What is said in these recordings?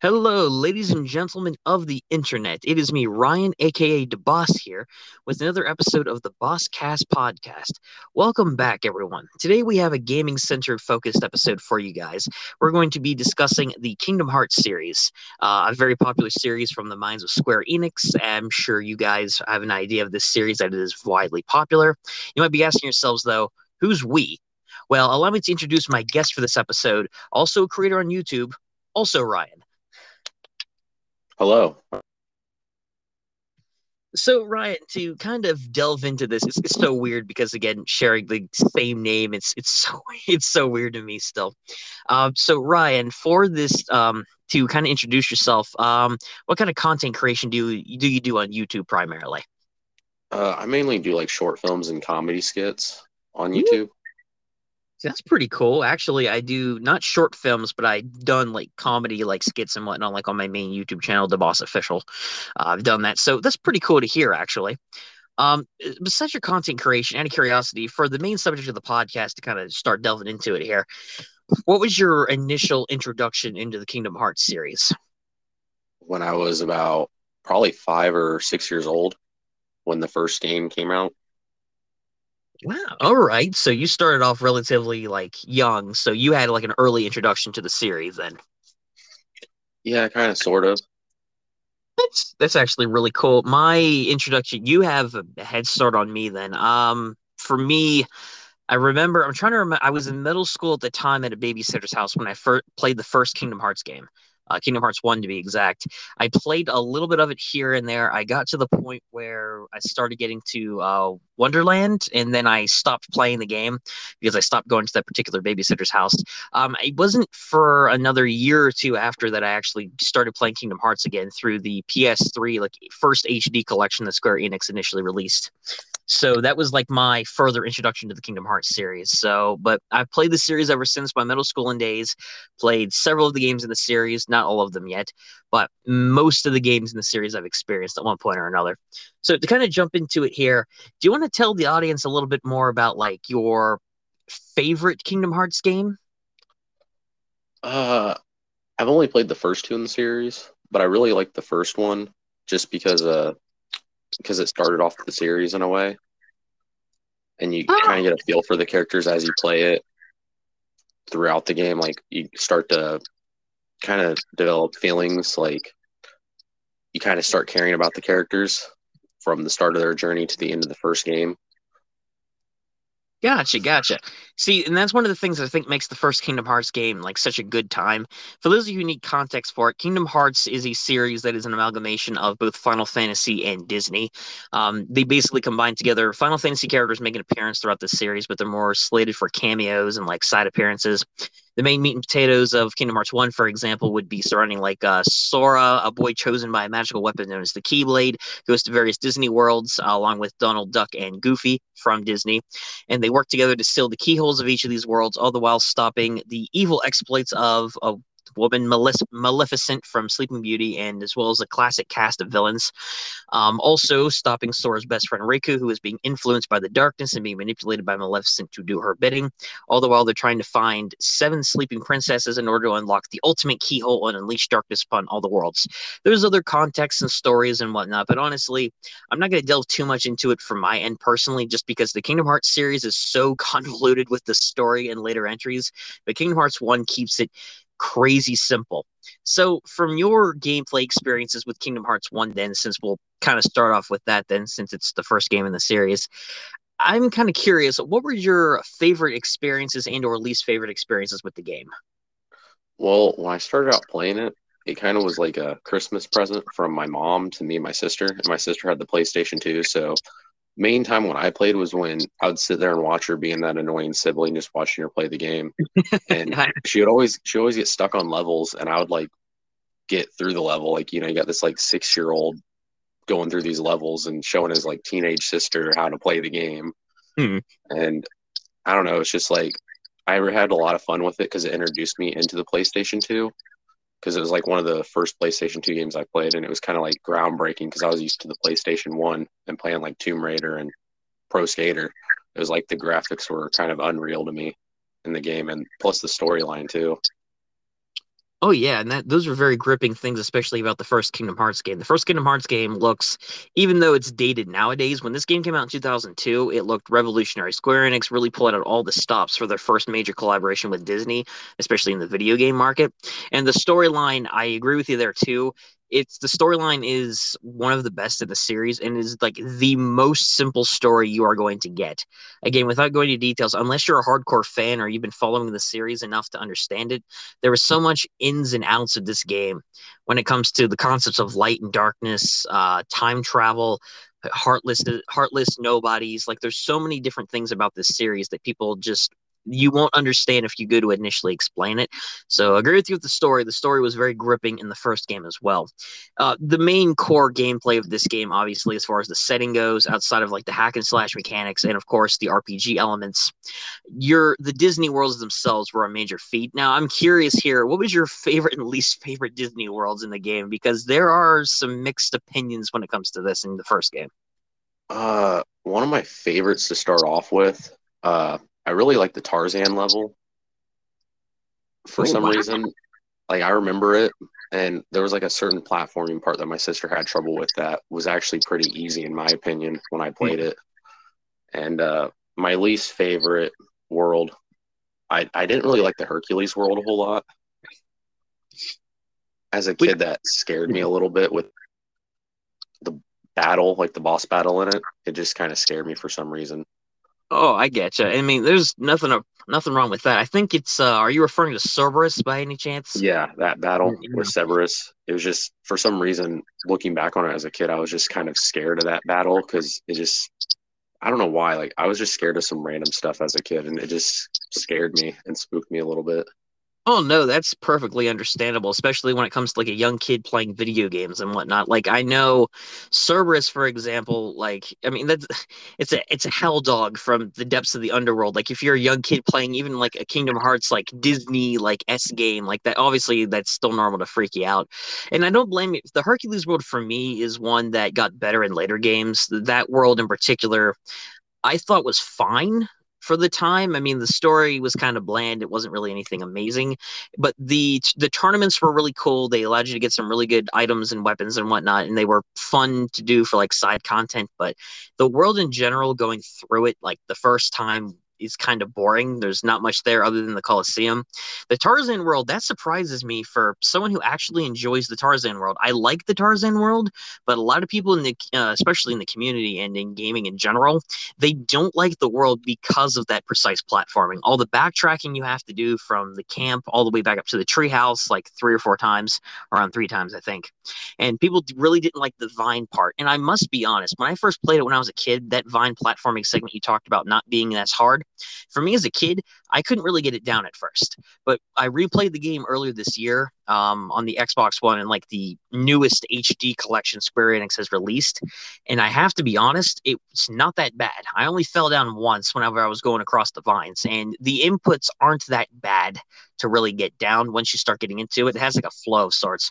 Hello, ladies and gentlemen of the internet. It is me, Ryan, aka DeBoss, here with another episode of the Boss Cast podcast. Welcome back, everyone. Today we have a gaming centered focused episode for you guys. We're going to be discussing the Kingdom Hearts series, uh, a very popular series from the minds of Square Enix. I'm sure you guys have an idea of this series that it is widely popular. You might be asking yourselves, though, who's we? Well, allow me to introduce my guest for this episode, also a creator on YouTube, also Ryan. Hello. So Ryan, to kind of delve into this, it's, it's, so weird because again, sharing the same name, it's it's so it's so weird to me still. Um, so Ryan, for this, um, to kind of introduce yourself, um, what kind of content creation do you do you do on YouTube primarily? Uh, I mainly do like short films and comedy skits on YouTube. That's pretty cool. Actually, I do not short films, but I've done like comedy, like skits and whatnot, like on my main YouTube channel, The Boss Official. Uh, I've done that, so that's pretty cool to hear. Actually, um, besides your content creation, of curiosity, for the main subject of the podcast, to kind of start delving into it here, what was your initial introduction into the Kingdom Hearts series? When I was about probably five or six years old, when the first game came out. Wow. All right. So you started off relatively like young. So you had like an early introduction to the series then. Yeah, kind of sort of. That's that's actually really cool. My introduction, you have a head start on me then. Um for me, I remember I'm trying to remember I was in middle school at the time at a babysitter's house when I first played the first Kingdom Hearts game uh, Kingdom Hearts 1 to be exact. I played a little bit of it here and there. I got to the point where I started getting to uh, Wonderland, and then I stopped playing the game because I stopped going to that particular babysitter's house. Um, it wasn't for another year or two after that I actually started playing Kingdom Hearts again through the PS3, like first HD collection that Square Enix initially released. So that was like my further introduction to the Kingdom Hearts series. So, but I've played the series ever since my middle school and days, played several of the games in the series, not all of them yet, but most of the games in the series I've experienced at one point or another. So to kind of jump into it here, do you want to tell the audience a little bit more about like your favorite Kingdom Hearts game? Uh, I've only played the first two in the series, but I really like the first one just because uh because it started off the series in a way, and you ah. oh. kind of get a feel for the characters as you play it throughout the game. Like you start to kind of develop feelings, like you kind of start caring about the characters from the start of their journey to the end of the first game. Gotcha, gotcha. See, and that's one of the things that I think makes the first Kingdom Hearts game like such a good time. For those of you who need context for it, Kingdom Hearts is a series that is an amalgamation of both Final Fantasy and Disney. Um, they basically combine together Final Fantasy characters make an appearance throughout the series, but they're more slated for cameos and like side appearances the main meat and potatoes of Kingdom Hearts 1, for example, would be surrounding like uh, Sora, a boy chosen by a magical weapon known as the Keyblade, goes to various Disney worlds uh, along with Donald Duck and Goofy from Disney. And they work together to seal the keyholes of each of these worlds, all the while stopping the evil exploits of, of woman Maleficent from Sleeping Beauty, and as well as a classic cast of villains. Um, also, stopping Sora's best friend Riku, who is being influenced by the darkness and being manipulated by Maleficent to do her bidding. All the while, they're trying to find seven sleeping princesses in order to unlock the ultimate keyhole and unleash darkness upon all the worlds. There's other contexts and stories and whatnot, but honestly, I'm not going to delve too much into it from my end personally, just because the Kingdom Hearts series is so convoluted with the story and later entries. But Kingdom Hearts 1 keeps it crazy simple. So, from your gameplay experiences with Kingdom Hearts 1, then, since we'll kind of start off with that, then, since it's the first game in the series, I'm kind of curious what were your favorite experiences and or least favorite experiences with the game? Well, when I started out playing it, it kind of was like a Christmas present from my mom to me and my sister. And my sister had the PlayStation 2, so main time when I played was when I would sit there and watch her being that annoying sibling, just watching her play the game. And she would always she always get stuck on levels, and I would like get through the level. Like you know, you got this like six year old going through these levels and showing his like teenage sister how to play the game. Hmm. And I don't know, it's just like I ever had a lot of fun with it because it introduced me into the PlayStation 2 because it was like one of the first PlayStation 2 games I played, and it was kind of like groundbreaking because I was used to the PlayStation 1 and playing like Tomb Raider and Pro Skater. It was like the graphics were kind of unreal to me in the game, and plus the storyline too. Oh yeah, and that those are very gripping things, especially about the first Kingdom Hearts game. The first Kingdom Hearts game looks, even though it's dated nowadays, when this game came out in 2002, it looked revolutionary. Square Enix really pulled out all the stops for their first major collaboration with Disney, especially in the video game market. And the storyline, I agree with you there too it's the storyline is one of the best of the series and is like the most simple story you are going to get. Again, without going into details, unless you're a hardcore fan or you've been following the series enough to understand it, there was so much ins and outs of this game when it comes to the concepts of light and darkness, uh, time travel, heartless heartless nobodies like there's so many different things about this series that people just you won't understand if you go to initially explain it. So I agree with you with the story. The story was very gripping in the first game as well. Uh, the main core gameplay of this game, obviously, as far as the setting goes, outside of like the hack and slash mechanics and of course the RPG elements, your the Disney worlds themselves were a major feat. Now I'm curious here, what was your favorite and least favorite Disney worlds in the game? Because there are some mixed opinions when it comes to this in the first game. Uh, one of my favorites to start off with, uh, I really like the Tarzan level. For oh, some wow. reason, like I remember it, and there was like a certain platforming part that my sister had trouble with that was actually pretty easy in my opinion when I played it. And uh, my least favorite world, I I didn't really like the Hercules world a whole lot. As a kid, that scared me a little bit with the battle, like the boss battle in it. It just kind of scared me for some reason. Oh, I get you. I mean, there's nothing nothing wrong with that. I think it's. Uh, are you referring to Cerberus by any chance? Yeah, that battle with Cerberus. It was just for some reason, looking back on it as a kid, I was just kind of scared of that battle because it just. I don't know why. Like I was just scared of some random stuff as a kid, and it just scared me and spooked me a little bit. Oh no, that's perfectly understandable, especially when it comes to like a young kid playing video games and whatnot. Like I know Cerberus, for example, like I mean that's it's a it's a hell dog from the depths of the underworld. Like if you're a young kid playing even like a Kingdom Hearts like Disney like S game like that, obviously that's still normal to freak you out. And I don't blame you. The Hercules world for me is one that got better in later games. That world in particular, I thought was fine for the time. I mean, the story was kind of bland. It wasn't really anything amazing, but the the tournaments were really cool. They allowed you to get some really good items and weapons and whatnot, and they were fun to do for like side content. But the world in general, going through it like the first time is kind of boring. There's not much there other than the Coliseum. The Tarzan world, that surprises me for someone who actually enjoys the Tarzan world. I like the Tarzan world, but a lot of people in the, uh, especially in the community and in gaming in general, they don't like the world because of that precise platforming. All the backtracking you have to do from the camp all the way back up to the treehouse, like three or four times, around three times, I think. And people really didn't like the vine part. And I must be honest, when I first played it when I was a kid, that vine platforming segment you talked about not being as hard, for me as a kid, I couldn't really get it down at first. But I replayed the game earlier this year um, on the Xbox One and like the newest HD collection Square Enix has released. And I have to be honest, it's not that bad. I only fell down once whenever I was going across the vines, and the inputs aren't that bad to really get down once you start getting into it. It has like a flow of sorts.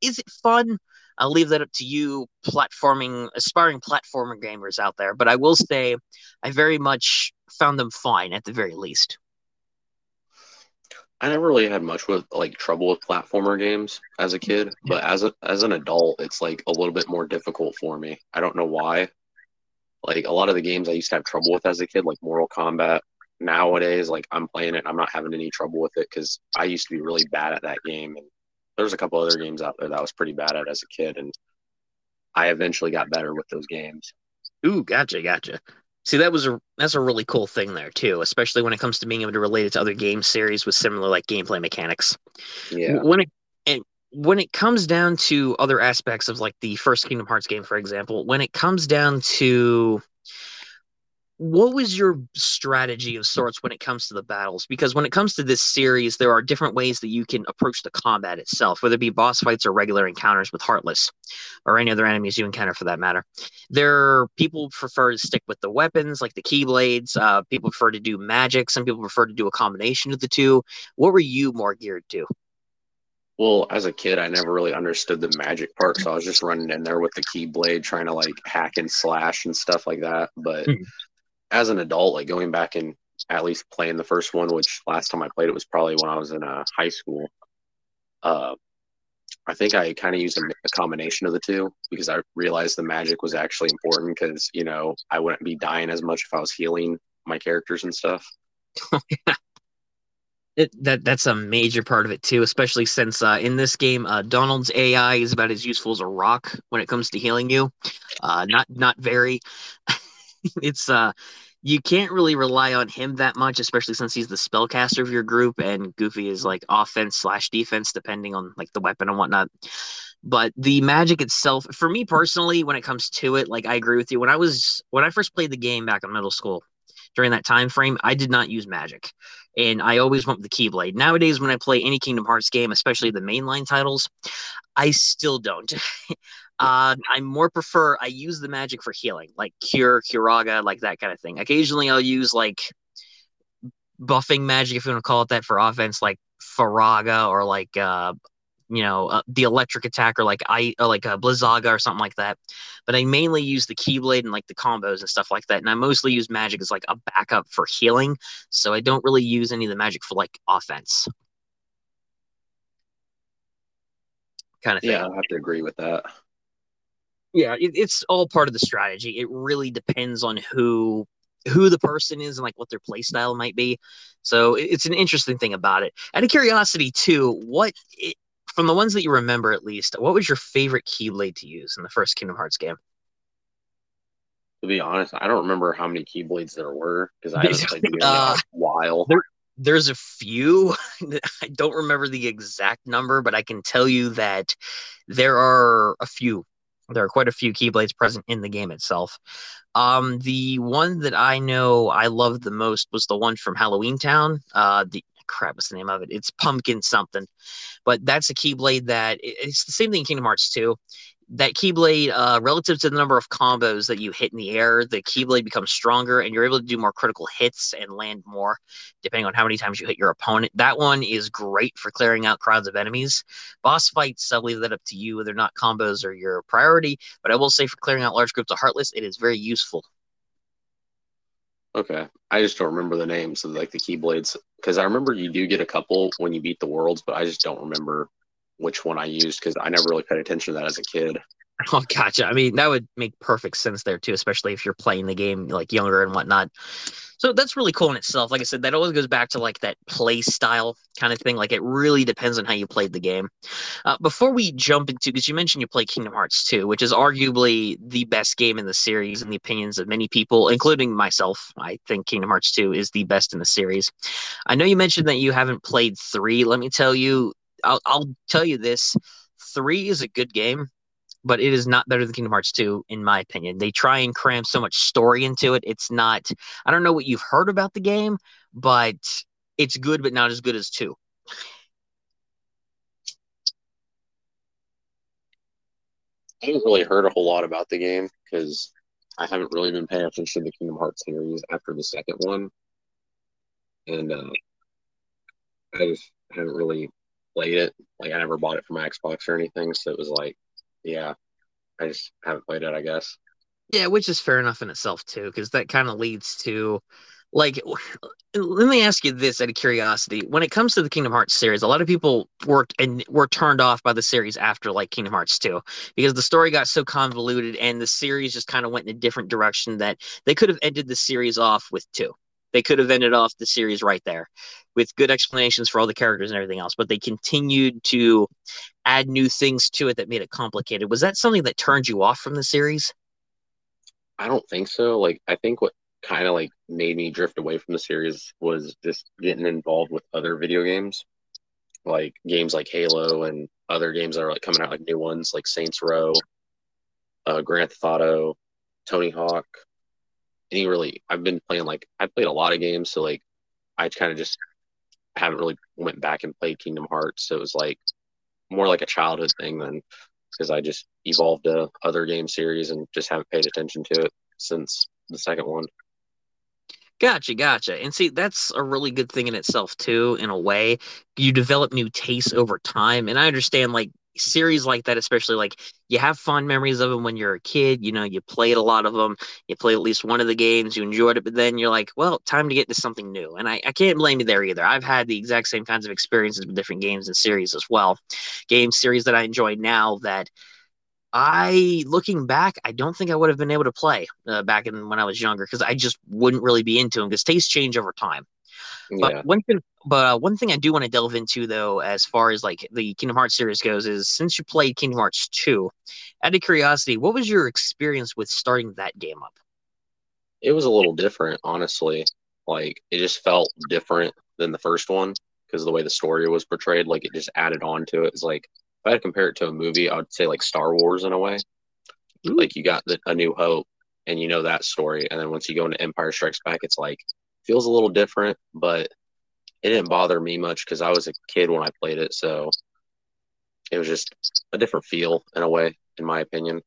Is it fun? I'll leave that up to you, platforming, aspiring platformer gamers out there. But I will say, I very much found them fine at the very least. I never really had much with like trouble with platformer games as a kid, but as a as an adult, it's like a little bit more difficult for me. I don't know why. Like a lot of the games I used to have trouble with as a kid, like Mortal Kombat, nowadays, like I'm playing it, I'm not having any trouble with it because I used to be really bad at that game, and there's a couple other games out there that I was pretty bad at as a kid, and I eventually got better with those games. Ooh, gotcha, gotcha. See, that was a that's a really cool thing there too, especially when it comes to being able to relate it to other game series with similar like gameplay mechanics. Yeah. When it and when it comes down to other aspects of like the first Kingdom Hearts game, for example, when it comes down to what was your strategy of sorts when it comes to the battles? Because when it comes to this series, there are different ways that you can approach the combat itself, whether it be boss fights or regular encounters with Heartless or any other enemies you encounter for that matter. There are people prefer to stick with the weapons, like the keyblades. Uh, people prefer to do magic. Some people prefer to do a combination of the two. What were you more geared to? Well, as a kid, I never really understood the magic part, so I was just running in there with the keyblade, trying to like hack and slash and stuff like that. But hmm as an adult, like going back and at least playing the first one, which last time I played it was probably when I was in uh, high school. uh, I think I kind of used a, a, combination of the two because I realized the magic was actually important because you know I wouldn't be dying as much if I was healing my characters and stuff. It, that that's a major part of it too, especially since uh, in this game, uh, Donald's AI is about as useful as a rock when it comes to healing you. Uh, not not very. it's uh, you can't really rely on him that much, especially since he's the spellcaster of your group, and Goofy is like offense slash defense, depending on like the weapon and whatnot. But the magic itself, for me personally, when it comes to it, like I agree with you. When I was when I first played the game back in middle school, during that time frame, I did not use magic and I always went with the Keyblade. Nowadays, when I play any Kingdom Hearts game, especially the mainline titles, I still don't. uh, I more prefer I use the magic for healing, like Cure, Curaga, like that kind of thing. Occasionally, I'll use like buffing magic, if you want to call it that, for offense, like Firaga or like uh, you know uh, the electric attack or like I uh, like a Blizzaga or something like that. But I mainly use the Keyblade and like the combos and stuff like that. And I mostly use magic as like a backup for healing. So I don't really use any of the magic for like offense. Kind of thing. Yeah, I have to agree with that. Yeah, it, it's all part of the strategy. It really depends on who who the person is and like what their play style might be. So it's an interesting thing about it. Out of curiosity, too, what it, from the ones that you remember at least, what was your favorite Keyblade to use in the first Kingdom Hearts game? To be honest, I don't remember how many Keyblades there were because I haven't played the game uh, in a while. There, there's a few. I don't remember the exact number, but I can tell you that there are a few. There are quite a few Keyblades present in the game itself. Um, the one that I know I loved the most was the one from Halloween Town. Uh, the crap, what's the name of it? It's pumpkin something, but that's a keyblade that it's the same thing in Kingdom Hearts 2. That keyblade, uh, relative to the number of combos that you hit in the air, the keyblade becomes stronger, and you're able to do more critical hits and land more, depending on how many times you hit your opponent. That one is great for clearing out crowds of enemies. Boss fights, I'll leave that up to you. Whether or not combos are your priority, but I will say for clearing out large groups of Heartless, it is very useful Okay, I just don't remember the names of like the Keyblades because I remember you do get a couple when you beat the worlds, but I just don't remember which one I used because I never really paid attention to that as a kid. Oh, gotcha. I mean, that would make perfect sense there too, especially if you're playing the game like younger and whatnot. So that's really cool in itself. Like I said, that always goes back to like that play style kind of thing. Like it really depends on how you played the game. Uh, before we jump into, because you mentioned you play Kingdom Hearts 2, which is arguably the best game in the series in the opinions of many people, including myself. I think Kingdom Hearts 2 is the best in the series. I know you mentioned that you haven't played 3. Let me tell you, I'll, I'll tell you this 3 is a good game but it is not better than Kingdom Hearts 2, in my opinion. They try and cram so much story into it. It's not, I don't know what you've heard about the game, but it's good, but not as good as 2. I haven't really heard a whole lot about the game because I haven't really been paying attention to the Kingdom Hearts series after the second one. And uh, I just haven't really played it. Like, I never bought it for my Xbox or anything. So it was like, yeah, I just haven't played it, I guess. Yeah, which is fair enough in itself too, because that kind of leads to like let me ask you this out of curiosity when it comes to the kingdom hearts series a lot of people worked and were turned off by the series after like kingdom hearts 2 because the story got so convoluted and the series just kind of went in a different direction that they could have ended the series off with 2 they could have ended off the series right there with good explanations for all the characters and everything else, but they continued to add new things to it that made it complicated. Was that something that turned you off from the series? I don't think so. Like, I think what kind of like made me drift away from the series was just getting involved with other video games, like games like Halo and other games that are like coming out, like new ones like Saints Row, uh, Grand Theft Auto, Tony Hawk, any really I've been playing like I played a lot of games, so like I kind of just haven't really went back and played Kingdom Hearts. So it was like more like a childhood thing than because I just evolved to other game series and just haven't paid attention to it since the second one. Gotcha, gotcha. And see, that's a really good thing in itself too, in a way. You develop new tastes over time. And I understand like series like that, especially like you have fond memories of them when you're a kid. You know, you played a lot of them. You play at least one of the games. You enjoyed it, but then you're like, well, time to get to something new. And I, I can't blame you there either. I've had the exact same kinds of experiences with different games and series as well. Game series that I enjoy now that I, looking back, I don't think I would have been able to play uh, back in when I was younger because I just wouldn't really be into them because tastes change over time. But yeah. one thing, but uh, one thing I do want to delve into though, as far as like the Kingdom Hearts series goes, is since you played Kingdom Hearts two, out of curiosity, what was your experience with starting that game up? It was a little different, honestly. Like it just felt different than the first one because the way the story was portrayed, like it just added on to it. It's like if I had to compare it to a movie, I would say like Star Wars in a way. Ooh. Like you got the, A New Hope, and you know that story, and then once you go into Empire Strikes Back, it's like feels a little different, but it didn't bother me much because I was a kid when I played it, so it was just a different feel in a way, in my opinion.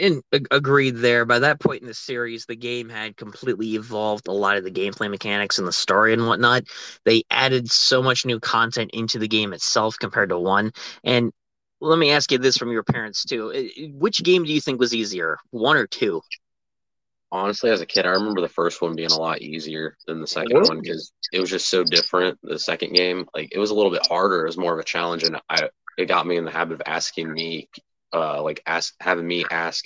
And agreed there. By that point in the series, the game had completely evolved a lot of the gameplay mechanics and the story and whatnot. They added so much new content into the game itself compared to one. And let me ask you this from your parents too: Which game do you think was easier, one or two? Honestly, as a kid, I remember the first one being a lot easier than the second one because it was just so different. The second game, like it was a little bit harder. It was more of a challenge, and I it got me in the habit of asking me, uh, like ask having me ask,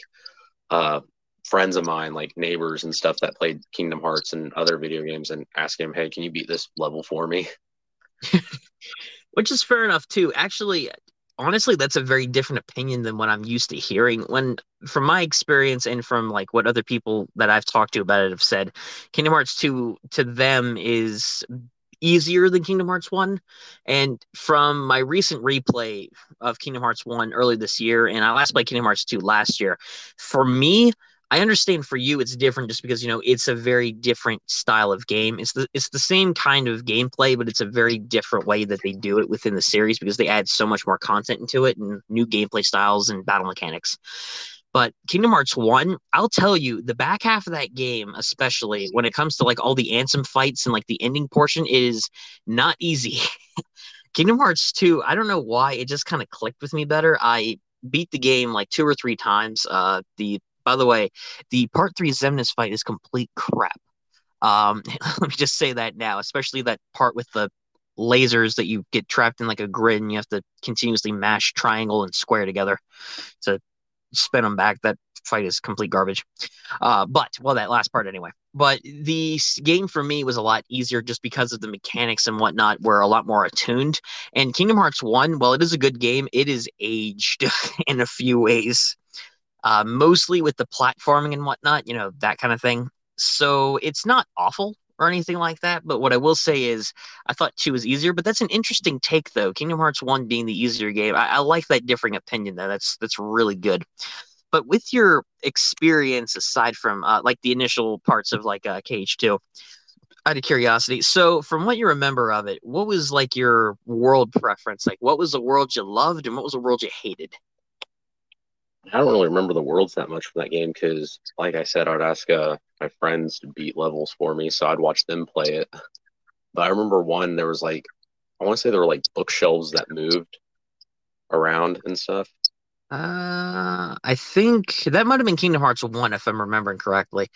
uh, friends of mine, like neighbors and stuff that played Kingdom Hearts and other video games, and asking them, hey, can you beat this level for me? Which is fair enough too. Actually, honestly that's a very different opinion than what i'm used to hearing. When from my experience and from like what other people that i've talked to about it have said kingdom hearts 2 to them is easier than kingdom hearts 1 and from my recent replay of kingdom hearts 1 early this year and i last played kingdom hearts 2 last year for me I understand for you it's different just because you know it's a very different style of game. It's the it's the same kind of gameplay, but it's a very different way that they do it within the series because they add so much more content into it and new gameplay styles and battle mechanics. But Kingdom Hearts 1, I'll tell you, the back half of that game, especially when it comes to like all the Ansem fights and like the ending portion, is not easy. Kingdom Hearts 2, I don't know why, it just kind of clicked with me better. I beat the game like two or three times. Uh, the by the way, the part three Xemnas fight is complete crap. Um, let me just say that now, especially that part with the lasers that you get trapped in like a grid and you have to continuously mash triangle and square together to spin them back. That fight is complete garbage. Uh, but well, that last part anyway. But the game for me was a lot easier just because of the mechanics and whatnot were a lot more attuned. And Kingdom Hearts One, well, it is a good game. It is aged in a few ways uh, mostly with the platforming and whatnot, you know, that kind of thing. So it's not awful or anything like that. But what I will say is, I thought two was easier. But that's an interesting take, though. Kingdom Hearts one being the easier game. I, I like that differing opinion, though. That's that's really good. But with your experience, aside from uh, like the initial parts of like uh, KH2, out of curiosity, so from what you remember of it, what was like your world preference? Like, what was the world you loved, and what was the world you hated? I don't really remember the worlds that much from that game because, like I said, I'd ask uh, my friends to beat levels for me, so I'd watch them play it. But I remember one there was like, I want to say there were like bookshelves that moved around and stuff. Uh, I think that might have been Kingdom Hearts one, if I'm remembering correctly.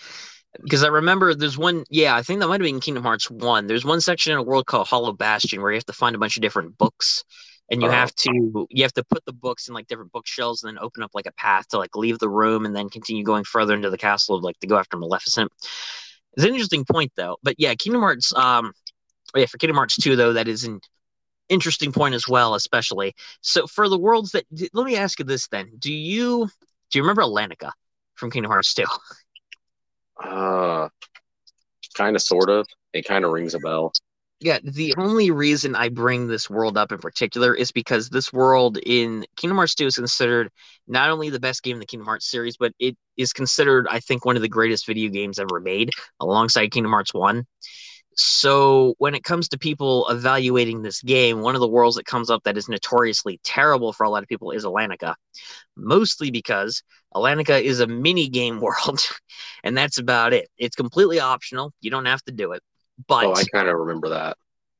Because I remember there's one, yeah, I think that might have been Kingdom Hearts one. There's one section in a world called Hollow Bastion where you have to find a bunch of different books and you uh, have to you have to put the books in like different bookshelves and then open up like a path to like leave the room and then continue going further into the castle of like to go after Maleficent. It's an interesting point though. But yeah, Kingdom Hearts um yeah, for Kingdom Hearts 2 though, that is an interesting point as well, especially. So for the worlds that let me ask you this then. Do you do you remember Atlantica from Kingdom Hearts 2? Uh kind of sort of. It kind of rings a bell. Yeah, the only reason I bring this world up in particular is because this world in Kingdom Hearts 2 is considered not only the best game in the Kingdom Hearts series, but it is considered, I think, one of the greatest video games ever made alongside Kingdom Hearts 1. So when it comes to people evaluating this game, one of the worlds that comes up that is notoriously terrible for a lot of people is Atlantica. Mostly because Atlantica is a mini game world, and that's about it. It's completely optional. You don't have to do it. But oh, I kind of remember that.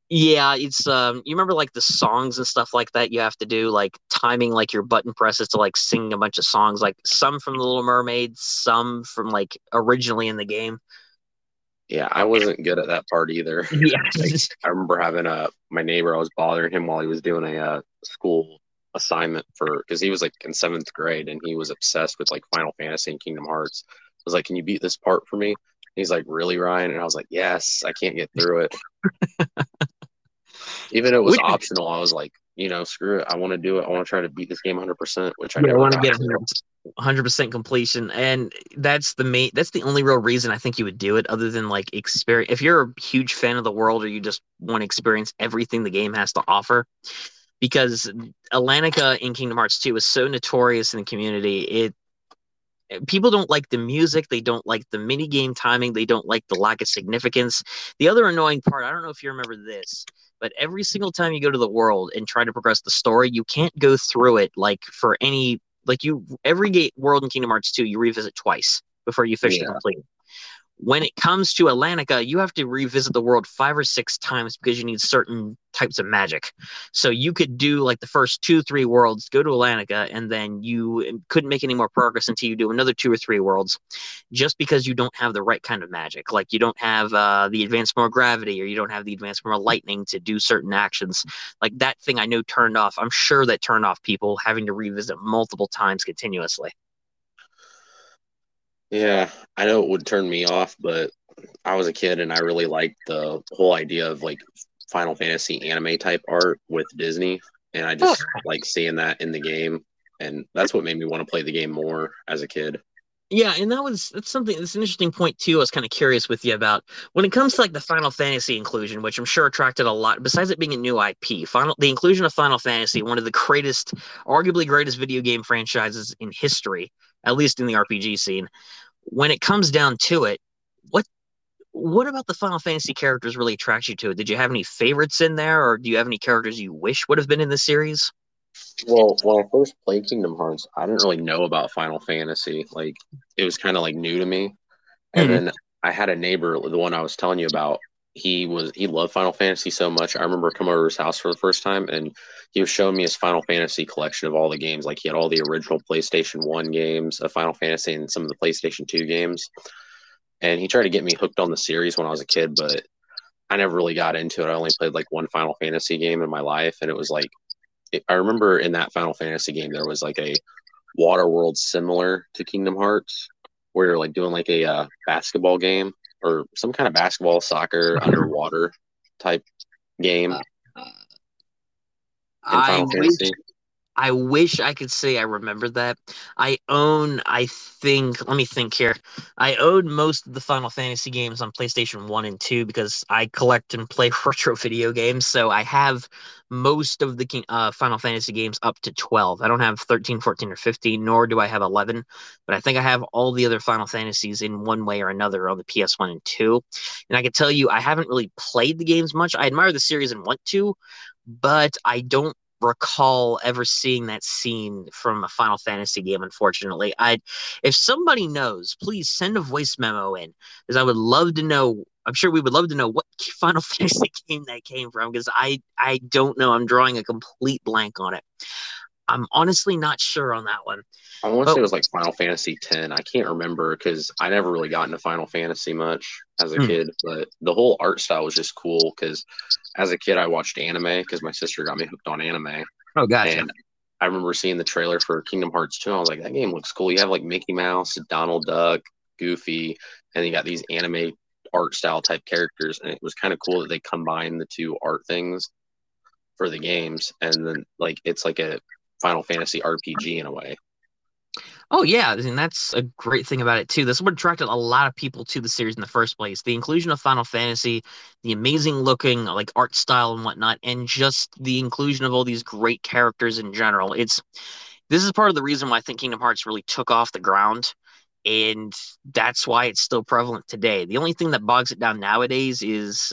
Yeah, it's um you remember like the songs and stuff like that you have to do, like timing like your button presses to like sing a bunch of songs, like some from the Little Mermaid, some from like originally in the game. Yeah, I wasn't good at that part either. Yeah. Like, I remember having a my neighbor. I was bothering him while he was doing a uh, school assignment for because he was like in seventh grade and he was obsessed with like Final Fantasy and Kingdom Hearts. I was like, "Can you beat this part for me?" He's like, "Really, Ryan?" And I was like, "Yes, I can't get through it." Even if it was Which- optional, I was like, you know, screw it. I want to do it. I want to try to beat this game 100%, which I never want to get to. 100 percent completion, and that's the main. That's the only real reason I think you would do it, other than like experience. If you're a huge fan of the world, or you just want to experience everything the game has to offer, because Atlantica in Kingdom Hearts 2 is so notorious in the community. It Eh, people don't like the music, they don't like the mini game timing, they don't like the lack of significance. The other annoying part, I don't know if you remember this, but every single time you go to the world and try to progress the story, you can't go through it like for any like you every gate world in Kingdom Hearts 2 you revisit twice before you fish to Yeah. complete. When it comes to Atlantica, you have to revisit the world five or six times because you need certain types of magic. So you could do like the first two, three worlds, go to Atlantica, and then you couldn't make any more progress until you do another two or three worlds, just because you don't have the right kind of magic. Like you don't have uh, the advanced of gravity, or you don't have the advanced of lightning to do certain actions. Like that thing, I know turned off. I'm sure that turned off people having to revisit multiple times continuously. Yeah, I know it would turn me off, but I was a kid and I really liked the whole idea of like Final Fantasy anime type art with Disney. And I just oh. like seeing that in the game. And that's what made me want to play the game more as a kid. Yeah, and that was that's something that's an interesting point too. I was kind of curious with you about when it comes to like the Final Fantasy inclusion, which I'm sure attracted a lot. Besides it being a new IP, Final the inclusion of Final Fantasy, one of the greatest, arguably greatest video game franchises in history, at least in the RPG scene. When it comes down to it, what what about the Final Fantasy characters really attracts you to it? Did you have any favorites in there, or do you have any characters you wish would have been in the series? Well, when I first played Kingdom Hearts, I didn't really know about Final Fantasy. Like it was kind of like new to me. And Mhm. then I had a neighbor, the one I was telling you about. He was he loved Final Fantasy so much. I remember coming over his house for the first time, and he was showing me his Final Fantasy collection of all the games. Like he had all the original PlayStation One games of Final Fantasy and some of the PlayStation Two games. And he tried to get me hooked on the series when I was a kid, but I never really got into it. I only played like one Final Fantasy game in my life, and it was like it- I remember in that Final Fantasy game there was like a water world similar to Kingdom Hearts, where you're like doing like a uh, basketball game or some kind of basketball, soccer, underwater type game uh, in I Final wish Fantasy. I wish I could say I remember that. I own, I think, let me think here. I own most of the Final Fantasy games on PlayStation 1 and 2 because I collect and play retro video games. So I have most of the uh, Final Fantasy games up to 12. I don't have 13, 14, or 15, nor do I have 11. But I think I have all the other Final Fantasies in one way or another on the PS1 and 2. And I can tell you, I haven't really played the games much. I admire the series and want to, but I don't recall ever seeing that scene from a Final Fantasy game. Unfortunately, I if somebody knows, please send a voice memo in because I would love to know. I'm sure we would love to know what Final Fantasy game that came from because I I don't know. I'm drawing a complete blank on it. I'm honestly not sure on that one. I want to say it was like Final Fantasy 10. I can't remember because I never really got into Final Fantasy much as a Hmm. kid, but the whole art style was just cool because as a kid I watched anime because my sister got me hooked on anime. Oh, gotcha. And I remember seeing the trailer for Kingdom Hearts 2. I was like, that game looks cool. You have like Mickey Mouse, Donald Duck, Goofy, and you got these anime art style type characters. And it was kind of cool that they combined the two art things for the games. And then, like, it's like a Final Fantasy RPG in a way. Oh yeah, and that's a great thing about it too. This is what attracted a lot of people to the series in the first place. The inclusion of Final Fantasy, the amazing looking like art style and whatnot, and just the inclusion of all these great characters in general. It's this is part of the reason why I think Kingdom Hearts really took off the ground, and that's why it's still prevalent today. The only thing that bogs it down nowadays is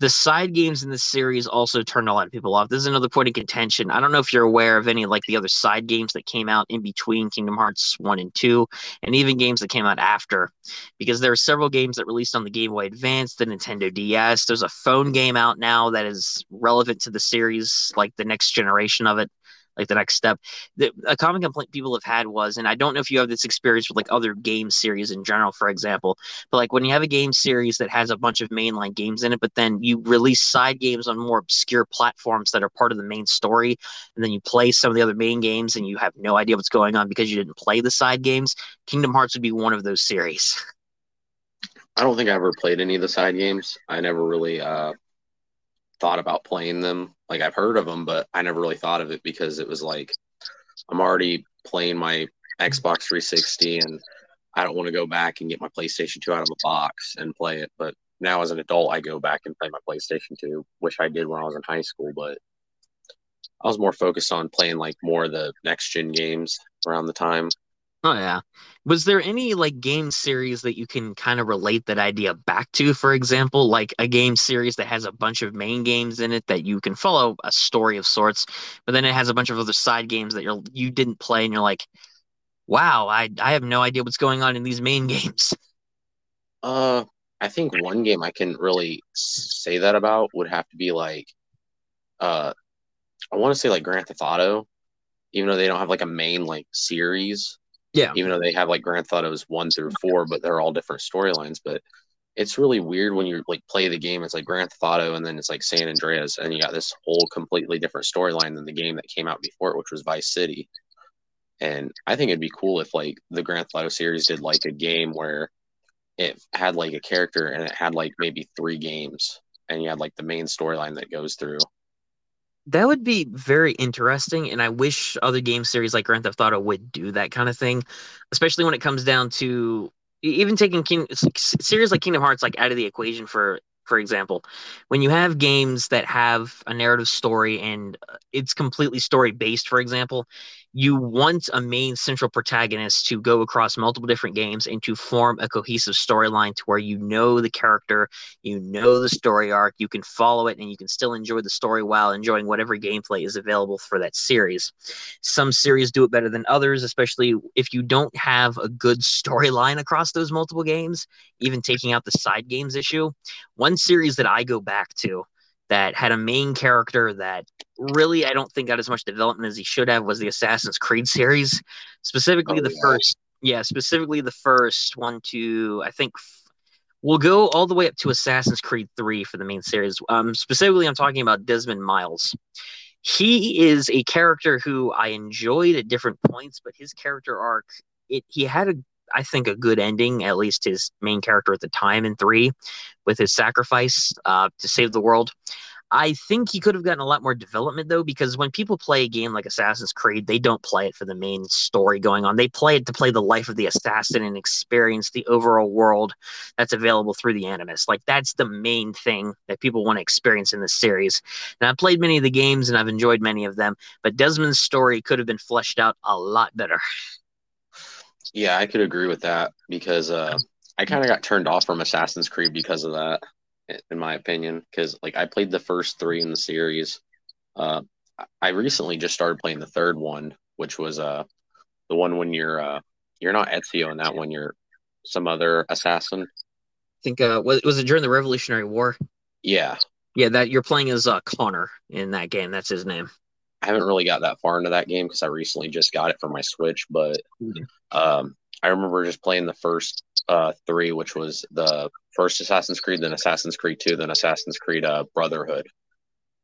the side games in the series also turned a lot of people off. This is another point of contention. I don't know if you're aware of any like the other side games that came out in between Kingdom Hearts 1 and 2, and even games that came out after, because there are several games that released on the Game Boy Advance, the Nintendo DS. There's a phone game out now that is relevant to the series, like the next generation of it like the next step. The, a common complaint people have had was, and I don't know if you have this experience with like other game series in general, for example, but like when you have a game series that has a bunch of mainline games in it, but then you release side games on more obscure platforms that are part of the main story, and then you play some of the other main games and you have no idea what's going on because you didn't play the side games. Kingdom Hearts would be one of those series. I don't think I ever played any of the side games. I never really uh, thought about playing them. Like I've heard of them, but I never really thought of it because it was like I'm already playing my Xbox 360 and I don't want to go back and get my PlayStation 2 out of a box and play it. But now as an adult, I go back and play my PlayStation 2, which I did when I was in high school. But I was more focused on playing like more of the next gen games around the time. Oh yeah. Was there any like game series that you can kind of relate that idea back to, for example, like a game series that has a bunch of main games in it that you can follow a story of sorts, but then it has a bunch of other side games that you're you didn't play and you're like, wow, I I have no idea what's going on in these main games. Uh I think one game I can really say that about would have to be like uh I want to say like Grand Theft Auto, even though they don't have like a main like series yeah. Even though they have like Grand Theft Autos one through oh, four, but they're all different storylines. But it's really weird when you like play the game. It's like Grand Theft Auto, and then it's like San Andreas, and you got this whole completely different storyline than the game that came out before it, which was Vice City. And I think it'd be cool if like the Grand Theft Auto series did like a game where it had like a character and it had like maybe three games, and you had like the main storyline that goes through that would be very interesting, and I wish other game series like Grand Theft Auto would do that kind of thing, especially when it comes down to even taking King, series like Kingdom Hearts like out of the equation for for example, when you have games that have a narrative story and uh, it's completely story based, for example, you want a main central protagonist to go across multiple different games and to form a cohesive storyline to where you know the character, you know the story arc, you can follow it, and you can still enjoy the story while enjoying whatever gameplay is available for that series. Some series do it better than others, especially if you don't have a good storyline across those multiple games, even taking out the side games issue. One series that I go back to that had a main character that really I don't think got as much development as he should have was the Assassin's Creed series, specifically oh, the yeah. first. Yeah, specifically the first one to I think we'll go all the way up to Assassin's Creed 3 for the main series. Um, specifically, I'm talking about Desmond Miles. He is a character who I enjoyed at different points, but his character arc, it he had a I think a good ending, at least his main character at the time in three, with his sacrifice uh, to save the world. I think he could have gotten a lot more development though, because when people play a game like Assassin's Creed, they don't play it for the main story going on. They play it to play the life of the assassin and experience the overall world that's available through the Animus. Like that's the main thing that people want to experience in this series. And I've played many of the games and I've enjoyed many of them, but Desmond's story could have been fleshed out a lot better. Yeah, I could agree with that because uh, I kind of got turned off from Assassin's Creed because of that, in my opinion. Because like I played the first three in the series. Uh, I recently just started playing the third one, which was uh the one when you're uh you're not Ezio in that one, you're some other assassin. I think uh was was it during the Revolutionary War? Yeah. Yeah, that you're playing as uh Connor in that game. That's his name. I haven't really got that far into that game because I recently just got it for my Switch, but mm-hmm. um, I remember just playing the first uh, three, which was the first Assassin's Creed, then Assassin's Creed Two, then Assassin's Creed uh, Brotherhood.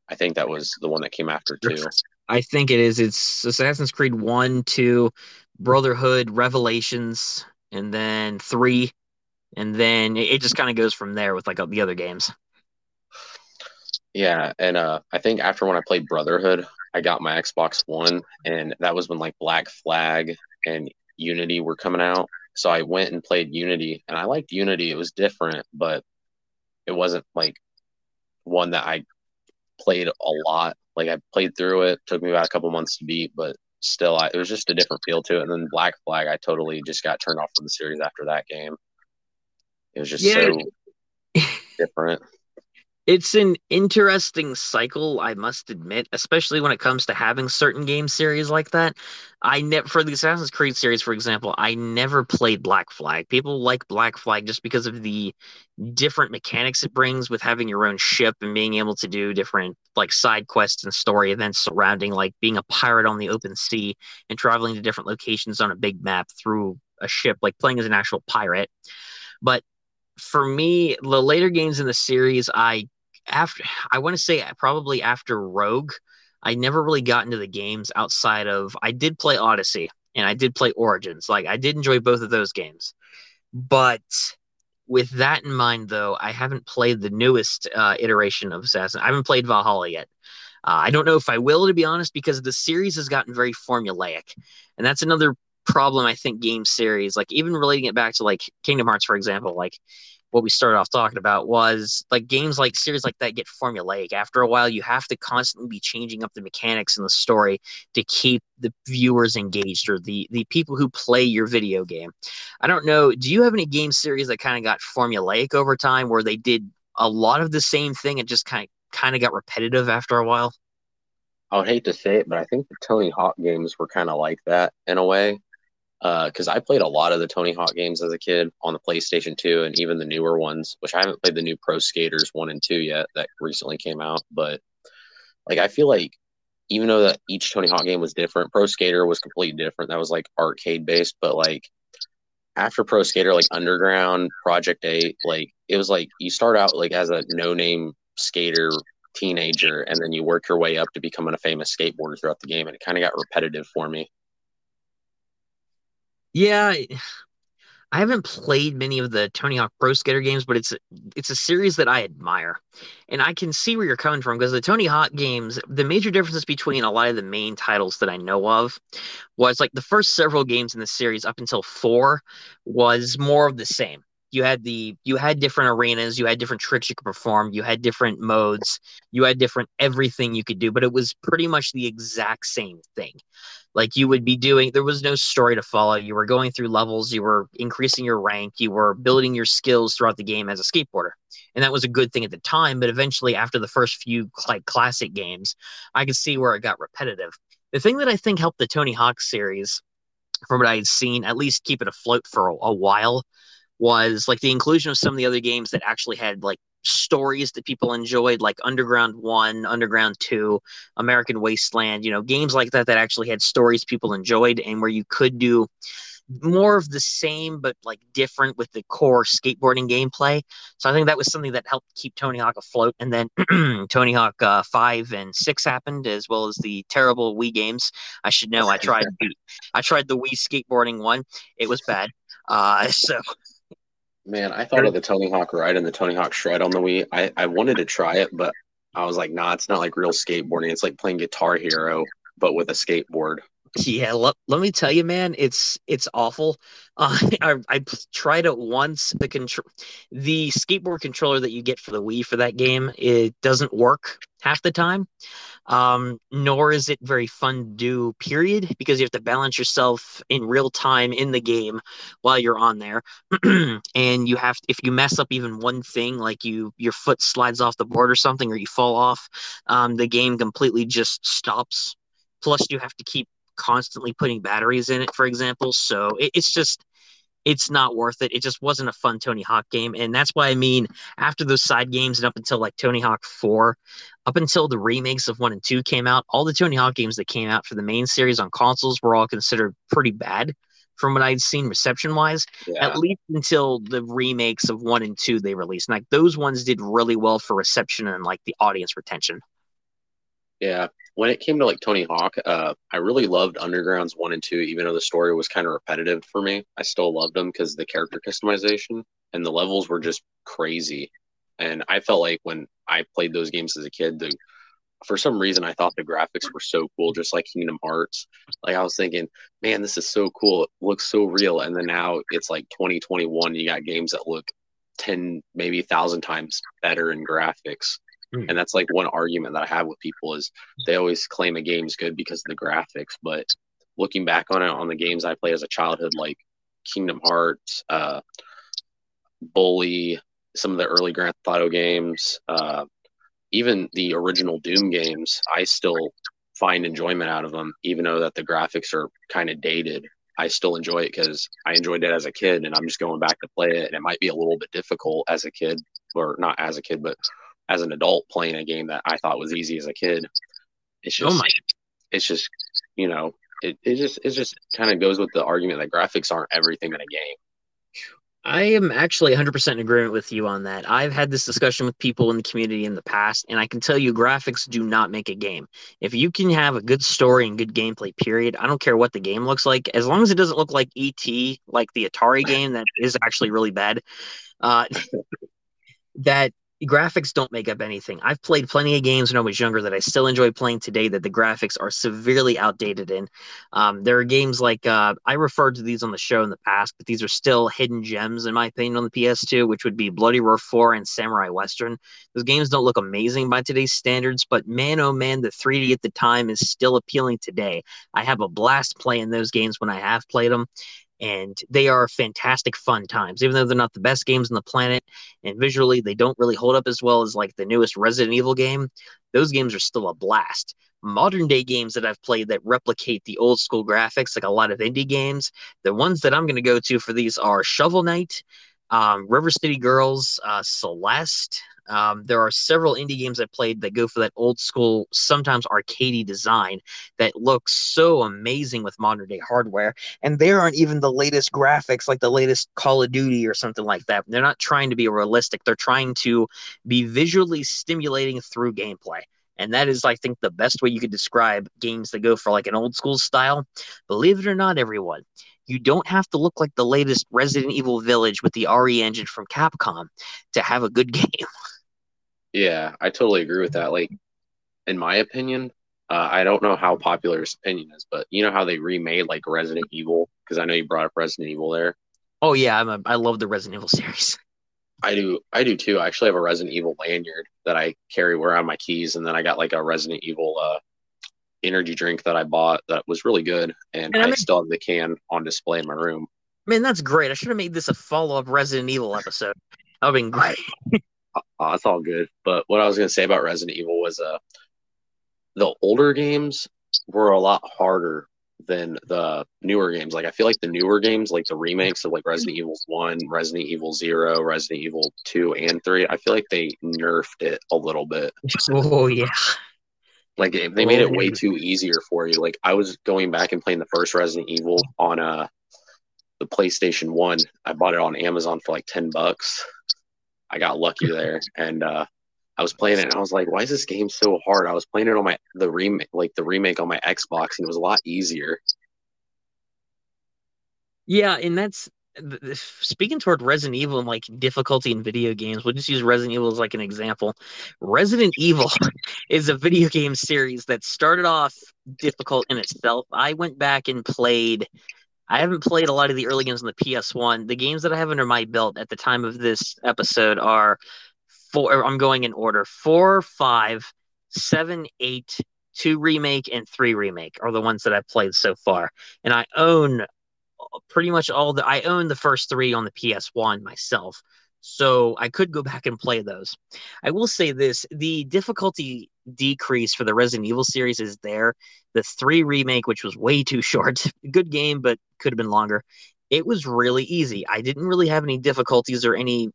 I think that was the one that came after two. I think it is. It's Assassin's Creed One, Two, Brotherhood, Revelations, and then three, and then it just kind of goes from there with like the other games. Yeah, and uh, I think after when I played Brotherhood, I got my Xbox One, and that was when like Black Flag and Unity were coming out. So I went and played Unity, and I liked Unity. It was different, but it wasn't like one that I played a lot. Like I played through it, took me about a couple months to beat, but still, I, it was just a different feel to it. And then Black Flag, I totally just got turned off from the series after that game. It was just yeah. so different it's an interesting cycle, I must admit, especially when it comes to having certain game series like that. I never for the Assassin's Creed series, for example, I never played Black Flag. People like Black Flag just because of the different mechanics it brings with having your own ship and being able to do different like side quests and story events surrounding like being a pirate on the open sea and traveling to different locations on a big map through a ship, like playing as an actual pirate. But for me, the later games in the series, I after I want to say probably after Rogue, I never really got into the games outside of I did play Odyssey and I did play Origins. Like I did enjoy both of those games. But with that in mind, though, I haven't played the newest uh, iteration of Assassin. I haven't played Valhalla yet. Uh, I don't know if I will, to be honest, because the series has gotten very formulaic, and that's another problem I think game series. Like even relating it back to like Kingdom Hearts, for example, like what we started off talking about was like games like series like that get formulaic. After a while, you have to constantly be changing up the mechanics in the story to keep the viewers engaged or the the people who play your video game. I don't know. Do you have any game series that kind of got formulaic over time where they did a lot of the same thing and just kind of kind of got repetitive after a while? I would hate to say it, but I think the Tony Hawk games were kind of like that in a way because uh, I played a lot of the Tony Hawk games as a kid on the PlayStation 2 and even the newer ones, which I haven't played the new Pro Skaters 1 and 2 yet that recently came out. But like, I feel like even though that each Tony Hawk game was different, Pro Skater was completely different. That was like arcade based, but like after Pro Skater, like Underground, Project 8, like it was like you start out like as a no name skater teenager and then you work your way up to becoming a famous skateboarder throughout the game and it kind of got repetitive for me yeah, I haven't played many of the Tony Hawk Pro Skater games, but it's it's a series that I admire, and I can see where you're coming from because the Tony Hawk games, the major differences between a lot of the main titles that I know of, was like the first several games in the series up until four was more of the same. You had the you had different arenas, you had different tricks you could perform, you had different modes, you had different everything you could do, but it was pretty much the exact same thing like you would be doing there was no story to follow. You were going through levels you were increasing your rank you were building your skills throughout the game as a skateboarder. And that was a good thing at the time but eventually after the first few like classic games i could see where it got repetitive. The thing that i think helped the tony hawk series from what i had seen at least keep it afloat for a, a while was like the inclusion of some of the other games that actually had like stories that people enjoyed, like Underground One, Underground Two, American Wasteland, you know, games like that that actually had stories people enjoyed and where you could do more of the same but like different with the core skateboarding gameplay. So I think that was something that helped keep Tony Hawk afloat. And then Tony Hawk uh, Five and Six happened, as well as the terrible Wii games. I should know. I tried. I tried the Wii skateboarding one. It was bad. Uh, so Man, I thought of the Tony Hawk ride and the Tony Hawk shred on the Wii. I, I wanted to try it, but I was like, nah, it's not like real skateboarding. It's like playing Guitar Hero, but with a skateboard. Yeah, let, let me tell you, man, it's it's awful. Uh, I, I tried it once. The control, the skateboard controller that you get for the Wii for that game, it doesn't work half the time um, nor is it very fun to do, period, because you have to balance yourself in real time in the game while you're on there. and you have, if you mess up even one thing, like you, your foot slides off the board or something, or you fall off, um, the game completely just stops. Plus, you have to keep constantly putting batteries in it, for example. So it, it's just, it's not worth it. It just wasn't a fun Tony Hawk game. And that's why I mean, after those side games and up until like Tony Hawk 4, up until the remakes of 1 and 2 came out, all the Tony Hawk games that came out for the main series on consoles were all considered pretty bad from what I'd seen reception wise, yeah. at least until the remakes of 1 and 2 they released. And like those ones did really well for reception and like the audience retention. Yeah, when it came to like Tony Hawk, uh, I really loved Undergrounds one and two, even though the story was kind of repetitive for me. I still loved them because the character customization and the levels were just crazy. And I felt like when I played those games as a kid, the for some reason I thought the graphics were so cool, just like Kingdom Hearts. Like I was thinking, man, this is so cool. It looks so real. And then now it's like 2021. You got games that look ten, maybe thousand times better in graphics. Mm. And that's like one argument that I have with people is they always claim a game's good because of the graphics, but looking back on it on the games I played as a childhood, like Kingdom Hearts, uh, Bully, some of the early Grand Theft Auto games, uh, even the original Doom games, I still find enjoyment out of them, even though that the graphics are kind of dated. I still enjoy it because I enjoyed it as a kid, and I'm just going back to play it. And it might be a little bit difficult as a kid, or not as a kid, but as an adult playing a game that I thought was easy as a kid. It's oh just, oh it's just, you know, it, it just, it just kind of goes with the argument that graphics aren't everything in a game. I am actually 100% in agreement with you on that. I've had this discussion with people in the community in the past, and I can tell you graphics do not make a game. If you can have a good story and good gameplay, period, I don't care what the game looks like, as long as it doesn't look like ET, like the Atari game that is actually really bad, uh, that graphics don't make up anything. I've played plenty of games when I was younger that I still enjoy playing today that the graphics are severely outdated in. Um, there are games like uh, I referred to these on the show in the past, but these are still hidden gems in my opinion on the PS2, which would be Bloody Roar 4 and Samurai Western. Those games don't look amazing by today's standards, but man oh man, the 3D at the time is still appealing today. I have a blast playing those games when I have played them and they are fantastic fun times even though they're not the best games on the planet and visually they don't really hold up as well as like the newest resident evil game those games are still a blast. Modern day games that i've played that replicate the old school graphics like a lot of indie games the ones that i'm going to go to for these are shovel knight um, river city girls uh, celeste um, there are several indie games I played that go for that old school, sometimes arcadey design that looks so amazing with modern day hardware. And they aren't even the latest graphics, like the latest Call of Duty or something like that. They're not trying to be realistic. They're trying to be visually stimulating through gameplay. And that is, I think, the best way you could describe games that go for like an old school style. Believe it or not, everyone, you don't have to look like the latest Resident Evil Village with the RE engine from Capcom to have a good game. Yeah, I totally agree with that. Like, in my opinion, uh, I don't know how popular his opinion is, but you know how they remade like Resident Evil because I know you brought up Resident Evil there. Oh yeah, I'm a, I love the Resident Evil series. I do, I do too. I actually have a Resident Evil lanyard that I carry where around my keys, and then I got like a Resident Evil uh, energy drink that I bought that was really good, and, and I, I still have the can on display in my room. Man, that's great. I should have made this a follow up Resident Evil episode. That would have been great. uh, it's all good. But what I was gonna say about Resident Evil was uh the older games were a lot harder than the newer games. Like I feel like the newer games, like the remakes of like Resident Evil One, Resident Evil Zero, Resident Evil Two and Three, I feel like they nerfed it a little bit. Oh yeah. Like they made it way too easier for you. Like I was going back and playing the first Resident Evil on uh the PlayStation One. I bought it on Amazon for like ten bucks. I got lucky there, and uh, I was playing it, and I was like, "Why is this game so hard?" I was playing it on my the remake, like the remake on my Xbox, and it was a lot easier. Yeah, and that's speaking toward Resident Evil and like difficulty in video games. We'll just use Resident Evil as like an example. Resident Evil is a video game series that started off difficult in itself. I went back and played I haven't played a lot of the early games on the PS1. The games that I have under my belt at the time of this episode are four. I'm going in order: four, five, seven, eight, two remake, and three remake are the ones that I've played so far. And I own pretty much all the. I own the first three on the PS1 myself. So I could go back and play those. I will say this the difficulty decrease for the Resident Evil series is there. The 3 remake, which was way too short, good game, but could have been longer. It was really easy. I didn't really have any difficulties or any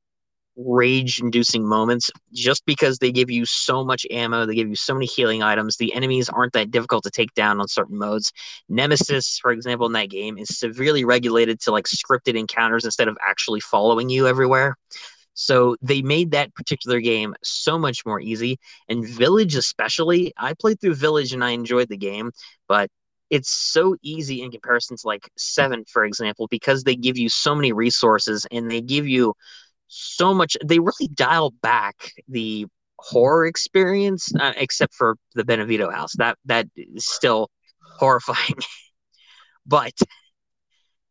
rage inducing moments just because they give you so much ammo they give you so many healing items the enemies aren't that difficult to take down on certain modes. Nemesis for example in that game is severely regulated to like scripted encounters instead of actually following you everywhere. So they made that particular game so much more easy. And village especially i played through village and i enjoyed the game but it's so easy in comparison to like seven for example because they give you so many resources and they give you so much. They really dial back the horror experience, uh, except for the Beneviento house. That that is still horrifying. but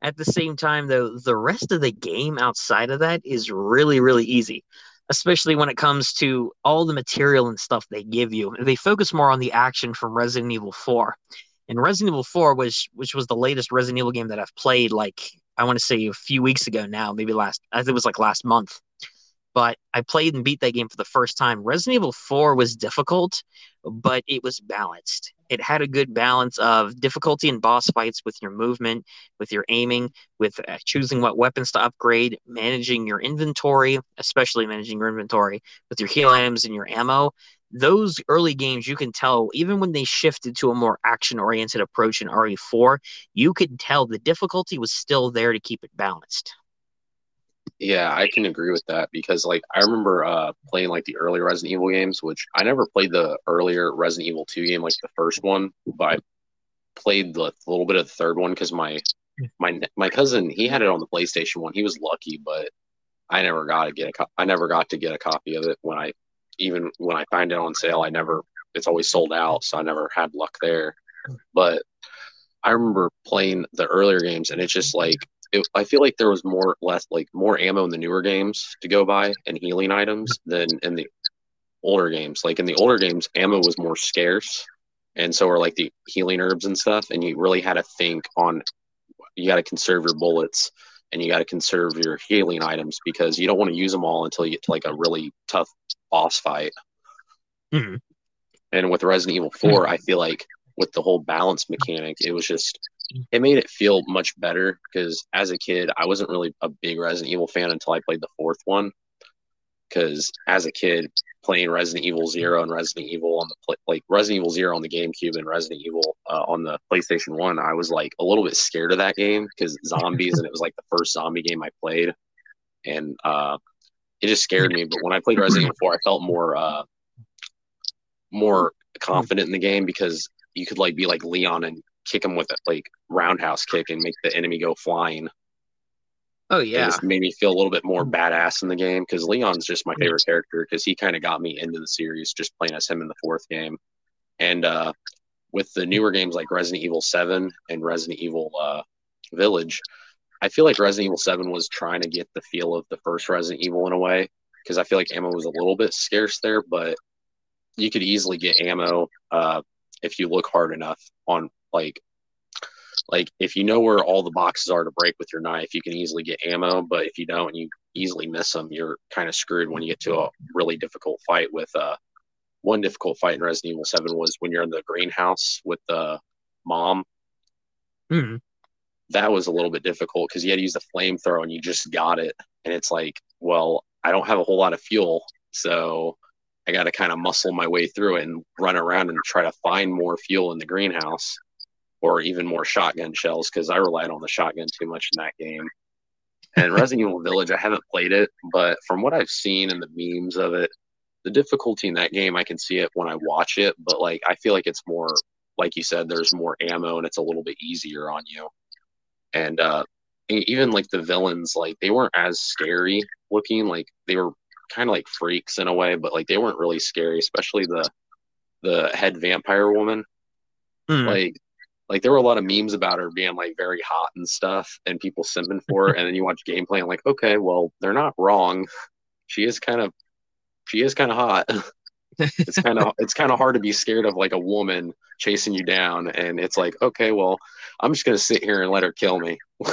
at the same time, though, the rest of the game outside of that is really really easy. Especially when it comes to all the material and stuff they give you. They focus more on the action from Resident Evil 4. And Resident Evil 4 was which was the latest Resident Evil game that I've played like I want to say a few weeks ago now, maybe last, I think it was like last month. but I played and beat that game for the first time. Resident Evil 4 was difficult, but it was balanced. It had a good balance of difficulty in boss fights with your movement, with your aiming, with uh, choosing what weapons to upgrade, managing your inventory, especially managing your inventory with your heal items and your ammo. Those early games, you can tell, even when they shifted to a more action oriented approach in RE4, you could tell the difficulty was still there to keep it balanced. Yeah, I can agree with that because like I remember uh playing like the early Resident Evil games, which I never played the earlier Resident Evil 2 game like the first one, but I played the little bit of the third one because my my my cousin he had it on the PlayStation one. He was lucky, but I never got to get a co- I never got to get a copy of it when I even when I find it on sale. I never it's always sold out, so I never had luck there. But I remember playing the earlier games, and it's just like it, I feel like there was more less like more ammo in the newer games to go by and healing items than in the older games. Like in the older games, ammo was more scarce, and so were like the healing herbs and stuff. And you really had to think on you got to conserve your bullets and you got to conserve your healing items because you don't want to use them all until you get to like a really tough boss fight. Mm-hmm. And with Resident Evil 4, I feel like with the whole balance mechanic, it was just it made it feel much better because as a kid, I wasn't really a big Resident Evil fan until I played the fourth one. Because as a kid, playing Resident Evil Zero and Resident Evil on the like Resident Evil Zero on the GameCube and Resident Evil uh, on the PlayStation One, I was like a little bit scared of that game because zombies, and it was like the first zombie game I played, and uh, it just scared me. But when I played Resident Evil Four, I felt more uh, more confident in the game because you could like be like Leon and kick him with a like roundhouse kick and make the enemy go flying. Oh It yeah, just made me feel a little bit more badass in the game because Leon's just my favorite character because he kind of got me into the series just playing as him in the fourth game. And uh, with the newer games like Resident Evil 7 and Resident Evil uh, Village, I feel like Resident Evil 7 was trying to get the feel of the first Resident Evil in a way because I feel like ammo was a little bit scarce there, but you could easily get ammo uh, if you look hard enough on like like if you know where all the boxes are to break with your knife, you can easily get ammo. But if you don't, and you easily miss them, you're kind of screwed when you get to a really difficult fight. With uh, one difficult fight in Resident Evil Seven was when you're in the greenhouse with the mom. hmm That was a little bit difficult because you had to use the flamethrower and you just got it, and it's like, well, I don't have a whole lot of fuel, so I got to kind of muscle my way through it and run around and try to find more fuel in the greenhouse or even more shotgun shells because I relied on the shotgun too much in that game. And Resident Evil Village, I haven't played it, but from what I've seen in the memes of it, the difficulty in that game, I can see it when I watch it, but like I feel like it's more, like you said, there's more ammo and it's a little bit easier on you. And uh, even like the villains, like they weren't as scary looking, like they were kind of like freaks in a way, but like they weren't really scary, especially the the head vampire woman. Hmm. Like like there were a lot of memes about her being like very hot and stuff and people simping for her. And then you watch gameplay and like okay well they're not wrong. She is kind of she is kind of hot. It's kind of it's kind of hard to be scared of like a woman chasing you down. And it's like okay well i'm just gonna sit here and let her kill me.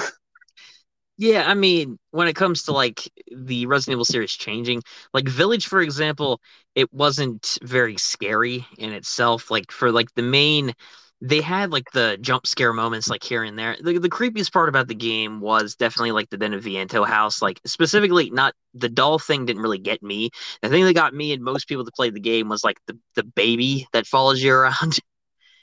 Yeah, I mean, when it comes to like the Resident Evil series changing, like Village, for example, it wasn't very scary in itself. Like for like the main, they had like the jump scare moments like here and there. The, the creepiest part about the game was definitely like the Beneviento house. Like specifically, not the doll thing didn't really get me. The thing that got me and most people that played the game was like the the baby that follows you around.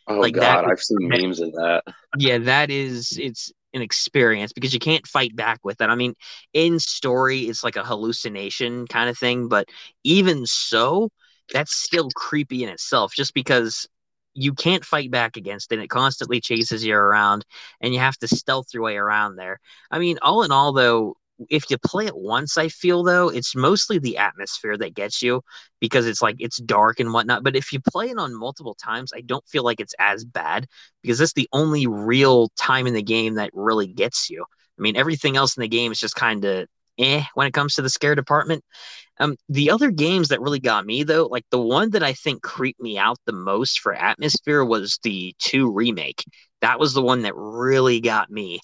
oh Like that god was- i've seen memes of that yeah, that is it's an experience because you can't fight back with it. I mean, in story, it's like a hallucination kind of thing, but even so, that's still creepy in itself just because you can't fight back against it. It constantly chases you around and you have to stealth your way around there. I mean, all in all, though, if you play it once, I feel though, it's mostly the atmosphere that gets you because it's like it's dark and whatnot. But if you play it on multiple times, I don't feel like it's as bad because that's the only real time in the game that really gets you. I mean, everything else in the game is just kind of eh when it comes to the scare department. Um, the other games that really got me though, like the one that I think creeped me out the most for atmosphere was the two remake. That was the one that really got me.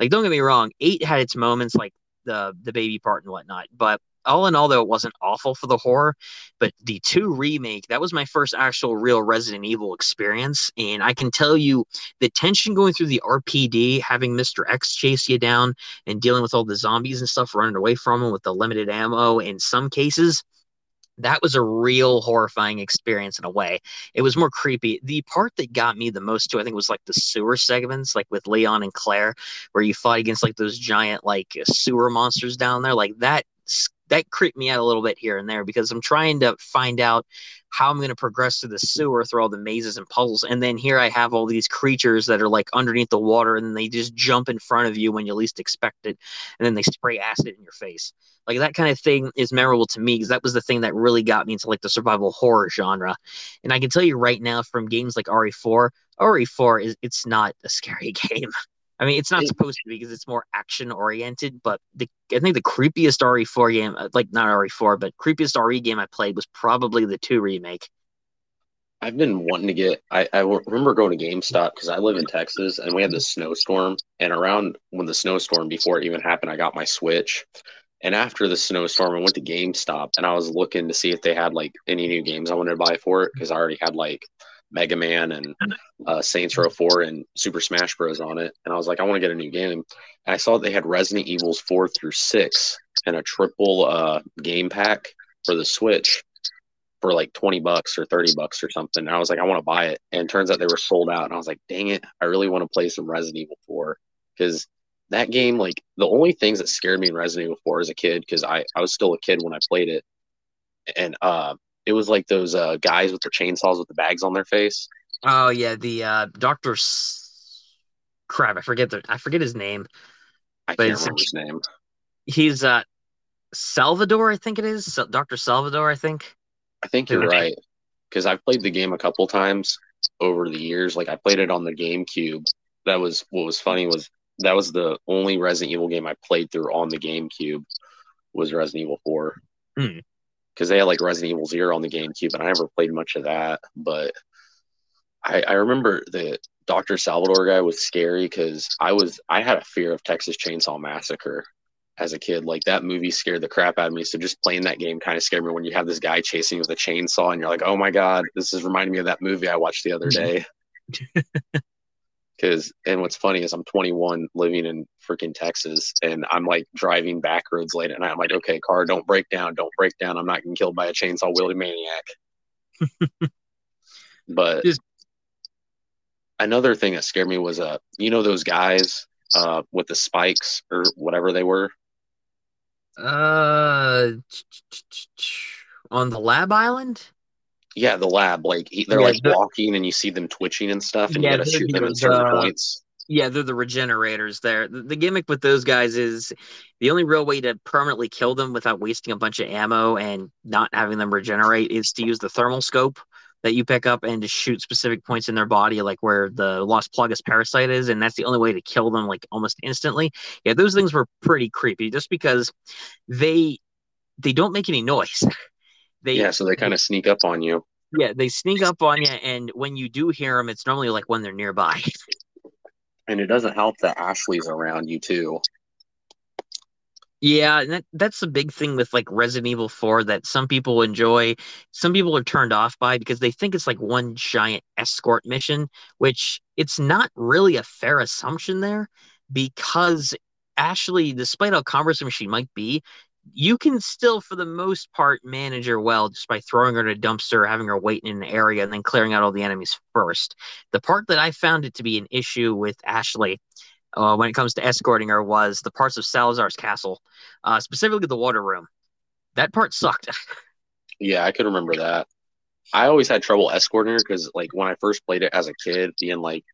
Like, don't get me wrong, eight had its moments, like the the baby part and whatnot, but all in all, though, it wasn't awful for the horror, but the two remake, that was my first actual real Resident Evil experience. And I can tell you the tension going through the RPD, having Mr. X chase you down and dealing with all the zombies and stuff running away from him with the limited ammo in some cases that was a real horrifying experience in a way. It was more creepy. The part that got me the most too, I think, was like the sewer segments, like with Leon and Claire, where you fight against like those giant like sewer monsters down there. Like that that creeped me out a little bit here and there because I'm trying to find out how I'm going to progress through the sewer through all the mazes and puzzles. And then here I have all these creatures that are like underneath the water and they just jump in front of you when you least expect it. And then they spray acid in your face. Like that kind of thing is memorable to me because that was the thing that really got me into like the survival horror genre. And I can tell you right now from games like RE4, RE4 is it's not a scary game. I mean, it's not supposed to be because it's more action oriented, but the, I think the creepiest RE4 game, uh, like not RE4, but creepiest RE game I played was probably the 2 remake. I've been wanting to get. I, I remember going to GameStop because I live in Texas and we had this snowstorm. And around when the snowstorm, before it even happened, I got my Switch. And after the snowstorm, I went to GameStop and I was looking to see if they had like any new games I wanted to buy for it because I already had like Mega Man and uh, Saints Row 4 and Super Smash Bros. on it. And I was like, I want to get a new game. And I saw they had Resident Evils 4 through 6 and a triple uh, game pack for the Switch for like 20 bucks or 30 bucks or something. And I was like, I want to buy it. And it turns out they were sold out. And I was like, dang it, I really want to play some Resident Evil 4 because that game, like the only things that scared me in Resident Evil 4 as a kid, because I, I was still a kid when I played it. And uh, it was like those uh, guys with their chainsaws with the bags on their face. Oh yeah, the uh, Doctor. S- Crap, I forget the I forget his name. I can't remember his name. He's uh Salvador, I think it is Doctor Salvador. I think. I think you're right because I've played the game a couple times over the years. Like I played it on the GameCube. That was what was funny was that was the only Resident Evil game I played through on the GameCube was Resident Evil Four. Hmm because they had like Resident Evil Zero on the GameCube, and I never played much of that. But I, I remember the Doctor Salvador guy was scary because I was I had a fear of Texas Chainsaw Massacre as a kid. Like that movie scared the crap out of me. So just playing that game kind of scared me when you have this guy chasing you with a chainsaw, and you're like, oh my god, this is reminding me of that movie I watched the other day. Because and what's funny is I'm 21, living in freaking Texas, and I'm like driving back roads late at night. I'm like, okay, car, don't break down, don't break down. I'm not getting killed by a chainsaw wielding maniac. but Just... another thing that scared me was uh, you know those guys uh with the spikes or whatever they were. Uh, on the lab island. Yeah, the lab. Like they're yeah, like the, walking, and you see them twitching and stuff, and yeah, you got to shoot them in certain the, points. Yeah, they're the regenerators. There, the, the, gimmick with those guys is the only real way to permanently kill them without wasting a bunch of ammo and not having them regenerate is to use the thermal scope that you pick up and to shoot specific points in their body, like where the Las Plagas parasite is, and that's the only way to kill them, like almost instantly. Yeah, those things were pretty creepy, just because they they don't make any noise. They yeah, so they kind of sneak up on you. Yeah, they sneak up on you, and when you do hear them, it's normally like when they're nearby. And it doesn't help that Ashley's around you too. Yeah, that, that's the big thing with like Resident Evil 4 that some people enjoy, some people are turned off by because they think it's like one giant escort mission, which it's not really a fair assumption there because Ashley, despite how cumbersome she might be, you can still, for the most part, manage her well just by throwing her in a dumpster, having her wait in an area, and then clearing out all the enemies first. The part that I found it to be an issue with Ashley uh, when it comes to escorting her was the parts of Salazar's castle, uh, specifically the water room. That part sucked. yeah, I could remember that. I always had trouble escorting her because, like, when I first played it as a kid, being like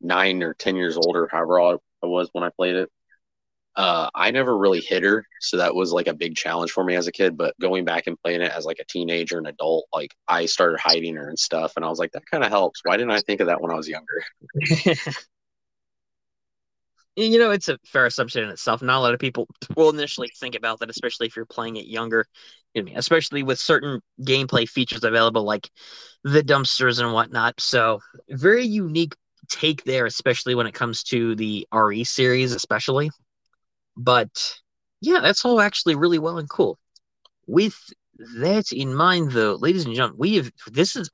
nine or ten years old or however old I was when I played it, uh, I never really hit her, so that was like a big challenge for me as a kid. But going back and playing it as like a teenager and adult, like I started hiding her and stuff, and I was like, that kind of helps. Why didn't I think of that when I was younger? you know, it's a fair assumption in itself. Not a lot of people will initially think about that, especially if you're playing it younger. Especially with certain gameplay features available, like the dumpsters and whatnot. So, very unique take there, especially when it comes to the RE series, especially. But yeah, that's all actually really well and cool. with that in mind, though, ladies and gentlemen, we have this is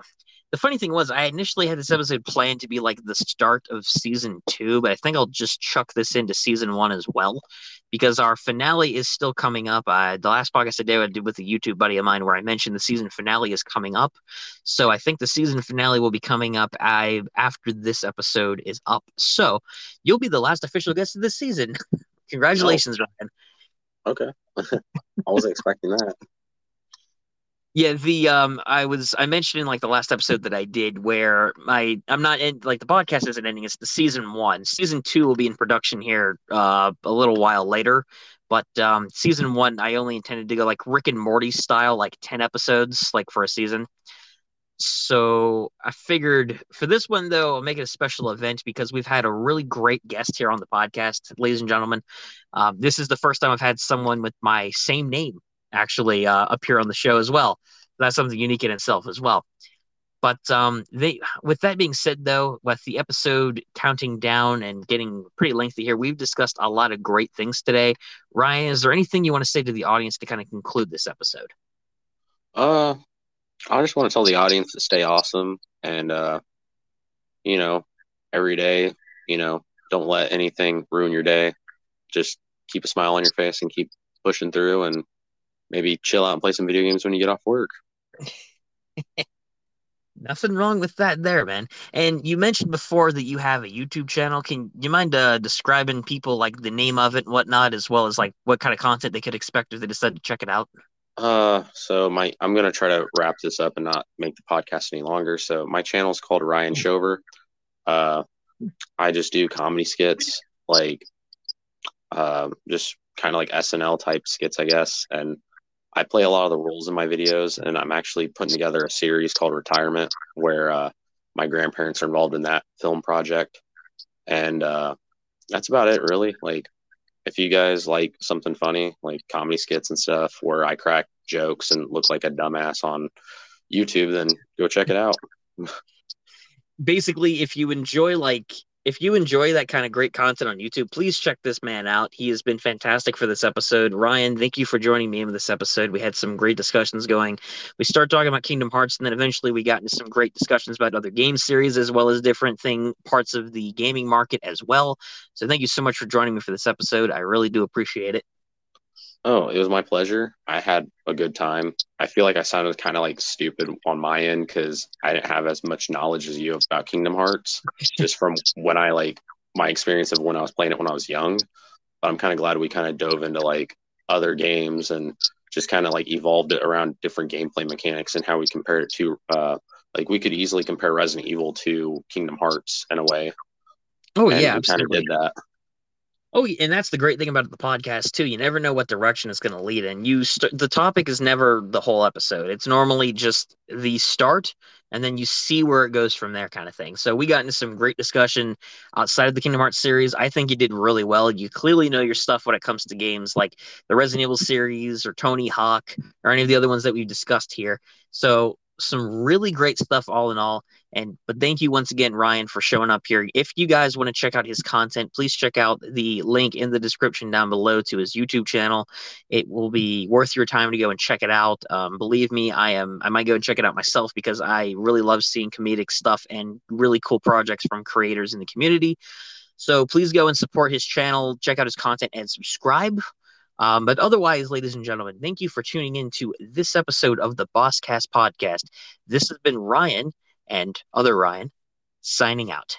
the funny thing was I initially had this episode planned to be like the start of season two, but I think I'll just chuck this into season one as well because our finale is still coming up. Uh, the last podcast I did, I did with a YouTube buddy of mine where I mentioned the season finale is coming up. So I think the season finale will be coming up I, after this episode is up. So you'll be the last official guest of this season. Congratulations, oh. Ryan. Okay. I wasn't expecting that. Yeah, the um, I was I mentioned in like the last episode that I did where my I'm not in like the podcast isn't ending. It's the season one. Season two will be in production here uh a little while later, but um, season one I only intended to go like Rick and Morty style, like ten episodes, like for a season. So I figured for this one though, I'll make it a special event because we've had a really great guest here on the podcast, ladies and gentlemen. Um, this is the first time I've had someone with my same name actually uh, appear on the show as well. That's something unique in itself as well. But um, they, with that being said, though, with the episode counting down and getting pretty lengthy here, we've discussed a lot of great things today. Ryan, is there anything you want to say to the audience to kind of conclude this episode? Uh, I just want to tell the audience to stay awesome and, uh, you know, every day, you know, don't let anything ruin your day. Just keep a smile on your face and keep pushing through and maybe chill out and play some video games when you get off work. Nothing wrong with that there, man. And you mentioned before that you have a YouTube channel. Can you mind uh, describing people like the name of it and whatnot, as well as like what kind of content they could expect if they decide to check it out? Uh, so my I'm gonna try to wrap this up and not make the podcast any longer. So my channel is called Ryan Shover. Uh, I just do comedy skits, like, uh, just kind of like SNL type skits, I guess, and I play a lot of the roles in my videos, and I'm actually putting together a series called Retirement, where uh, my grandparents are involved in that film project, and uh, that's about it, really. Like, if you guys like something funny, like comedy skits and stuff, where I crack jokes and look like a dumbass on YouTube, then go check it out. Basically, if you enjoy like if you enjoy that kind of great content on YouTube, please check this man out. He has been fantastic for this episode. Ryan, thank you for joining me in this episode. We had some great discussions going. We started talking about Kingdom Hearts, and then eventually we got into some great discussions about other game series as well as different thing parts of the gaming market as well. So thank you so much for joining me for this episode. I really do appreciate it. Oh, it was my pleasure. I had a good time. I feel like I sounded kind of like stupid on my end because I didn't have as much knowledge as you about Kingdom Hearts, just from when I like my experience of when I was playing it when I was young. But I'm kind of glad we kind of dove into like other games and just kind of like evolved it around different gameplay mechanics and how we compared it to uh, like we could easily compare Resident Evil to Kingdom Hearts in a way. Oh and yeah, we kind of did that. Oh, and that's the great thing about the podcast too. You never know what direction it's going to lead in. You st- the topic is never the whole episode. It's normally just the start, and then you see where it goes from there, kind of thing. So we got into some great discussion outside of the Kingdom Hearts series. I think you did really well. You clearly know your stuff when it comes to games like the Resident Evil series or Tony Hawk or any of the other ones that we've discussed here. So some really great stuff all in all. And but thank you once again, Ryan, for showing up here. If you guys want to check out his content, please check out the link in the description down below to his YouTube channel. It will be worth your time to go and check it out. Um, believe me, I am. I might go and check it out myself because I really love seeing comedic stuff and really cool projects from creators in the community. So please go and support his channel, check out his content, and subscribe. Um, but otherwise, ladies and gentlemen, thank you for tuning in to this episode of the Bosscast podcast. This has been Ryan and other Ryan signing out.